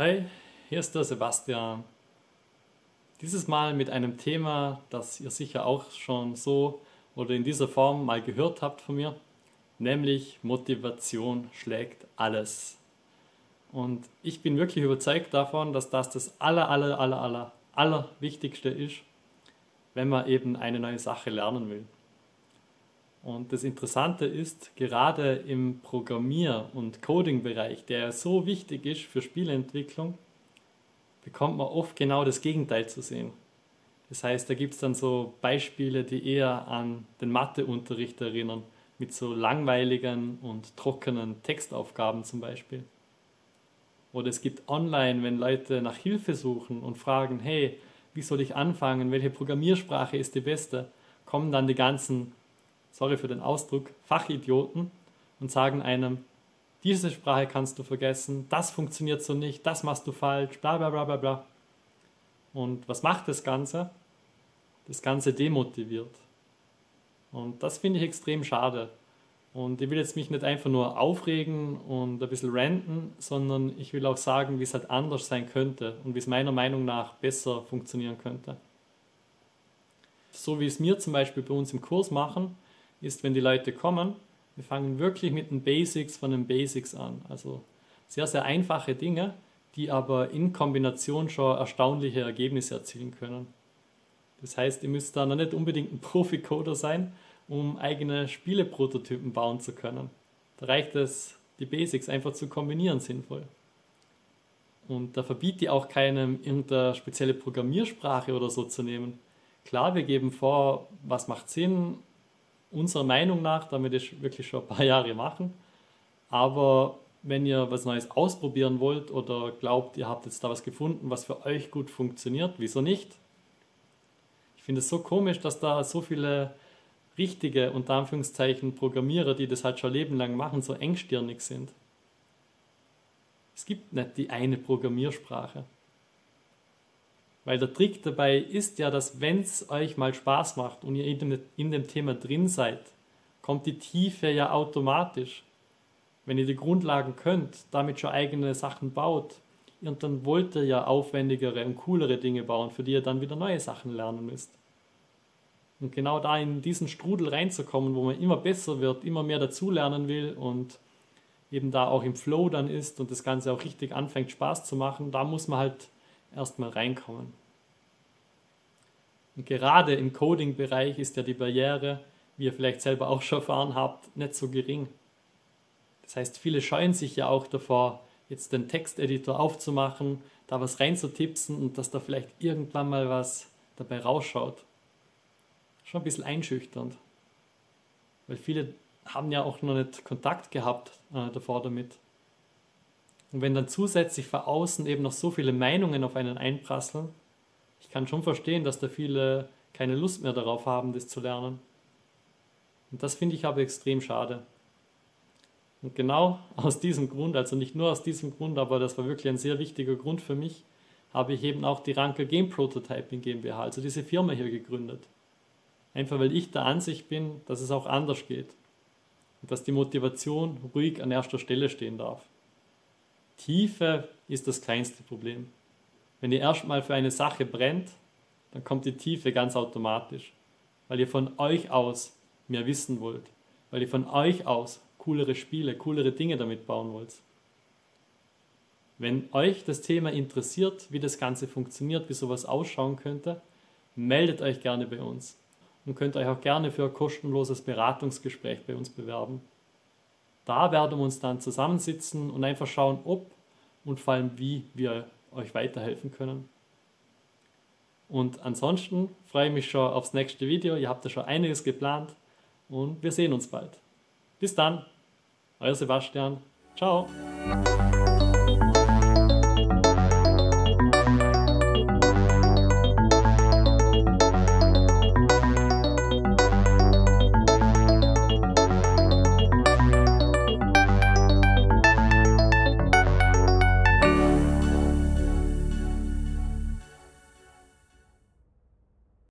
Hi, hier ist der Sebastian. Dieses Mal mit einem Thema, das ihr sicher auch schon so oder in dieser Form mal gehört habt von mir, nämlich Motivation schlägt alles. Und ich bin wirklich überzeugt davon, dass das das aller, aller, aller, aller, aller Wichtigste ist, wenn man eben eine neue Sache lernen will. Und das Interessante ist, gerade im Programmier- und Coding-Bereich, der so wichtig ist für Spieleentwicklung, bekommt man oft genau das Gegenteil zu sehen. Das heißt, da gibt es dann so Beispiele, die eher an den Matheunterricht erinnern, mit so langweiligen und trockenen Textaufgaben zum Beispiel. Oder es gibt online, wenn Leute nach Hilfe suchen und fragen, hey, wie soll ich anfangen, welche Programmiersprache ist die beste, kommen dann die ganzen sorry für den Ausdruck, Fachidioten und sagen einem, diese Sprache kannst du vergessen, das funktioniert so nicht, das machst du falsch, bla bla bla bla bla. Und was macht das Ganze? Das Ganze demotiviert. Und das finde ich extrem schade. Und ich will jetzt mich nicht einfach nur aufregen und ein bisschen ranten, sondern ich will auch sagen, wie es halt anders sein könnte und wie es meiner Meinung nach besser funktionieren könnte. So wie es mir zum Beispiel bei uns im Kurs machen, ist, wenn die Leute kommen, wir fangen wirklich mit den Basics von den Basics an. Also sehr, sehr einfache Dinge, die aber in Kombination schon erstaunliche Ergebnisse erzielen können. Das heißt, ihr müsst da noch nicht unbedingt ein Profi-Coder sein, um eigene Spieleprototypen bauen zu können. Da reicht es, die Basics einfach zu kombinieren sinnvoll. Und da verbietet ihr auch keinem irgendeine spezielle Programmiersprache oder so zu nehmen. Klar, wir geben vor, was macht Sinn, unserer Meinung nach, damit ich wirklich schon ein paar Jahre machen. Aber wenn ihr was Neues ausprobieren wollt oder glaubt, ihr habt jetzt da was gefunden, was für euch gut funktioniert, wieso nicht? Ich finde es so komisch, dass da so viele richtige, unter Anführungszeichen, Programmierer, die das halt schon Leben lang machen, so engstirnig sind. Es gibt nicht die eine Programmiersprache. Weil der Trick dabei ist ja, dass wenn es euch mal Spaß macht und ihr in dem, in dem Thema drin seid, kommt die Tiefe ja automatisch. Wenn ihr die Grundlagen könnt, damit schon eigene Sachen baut, und dann wollt ihr ja aufwendigere und coolere Dinge bauen, für die ihr dann wieder neue Sachen lernen müsst. Und genau da in diesen Strudel reinzukommen, wo man immer besser wird, immer mehr dazulernen will und eben da auch im Flow dann ist und das Ganze auch richtig anfängt Spaß zu machen, da muss man halt erstmal reinkommen. Und gerade im Coding-Bereich ist ja die Barriere, wie ihr vielleicht selber auch schon erfahren habt, nicht so gering. Das heißt, viele scheuen sich ja auch davor, jetzt den Texteditor aufzumachen, da was reinzutipsen und dass da vielleicht irgendwann mal was dabei rausschaut. Schon ein bisschen einschüchternd. Weil viele haben ja auch noch nicht Kontakt gehabt äh, davor damit. Und wenn dann zusätzlich von außen eben noch so viele Meinungen auf einen einprasseln, ich kann schon verstehen, dass da viele keine Lust mehr darauf haben, das zu lernen. Und das finde ich aber extrem schade. Und genau aus diesem Grund, also nicht nur aus diesem Grund, aber das war wirklich ein sehr wichtiger Grund für mich, habe ich eben auch die Rankel Game Prototyping GmbH, also diese Firma hier gegründet. Einfach weil ich der Ansicht bin, dass es auch anders geht. Und dass die Motivation ruhig an erster Stelle stehen darf. Tiefe ist das kleinste Problem. Wenn ihr erstmal für eine Sache brennt, dann kommt die Tiefe ganz automatisch, weil ihr von euch aus mehr wissen wollt, weil ihr von euch aus coolere Spiele, coolere Dinge damit bauen wollt. Wenn euch das Thema interessiert, wie das Ganze funktioniert, wie sowas ausschauen könnte, meldet euch gerne bei uns und könnt euch auch gerne für ein kostenloses Beratungsgespräch bei uns bewerben. Da werden wir uns dann zusammensitzen und einfach schauen, ob und vor allem wie wir euch weiterhelfen können. Und ansonsten freue ich mich schon aufs nächste Video. Ihr habt ja schon einiges geplant und wir sehen uns bald. Bis dann, euer Sebastian. Ciao.